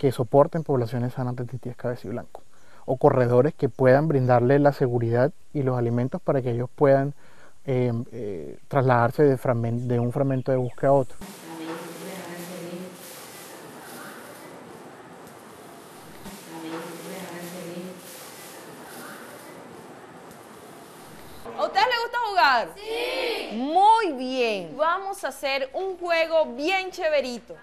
que soporten poblaciones sanas de titíes blanco o corredores que puedan brindarle la seguridad y los alimentos para que ellos puedan eh, eh, trasladarse de, de un fragmento de búsqueda a otro. ¿A ustedes les gusta jugar? Sí. Muy bien. Vamos a hacer un juego bien chéverito.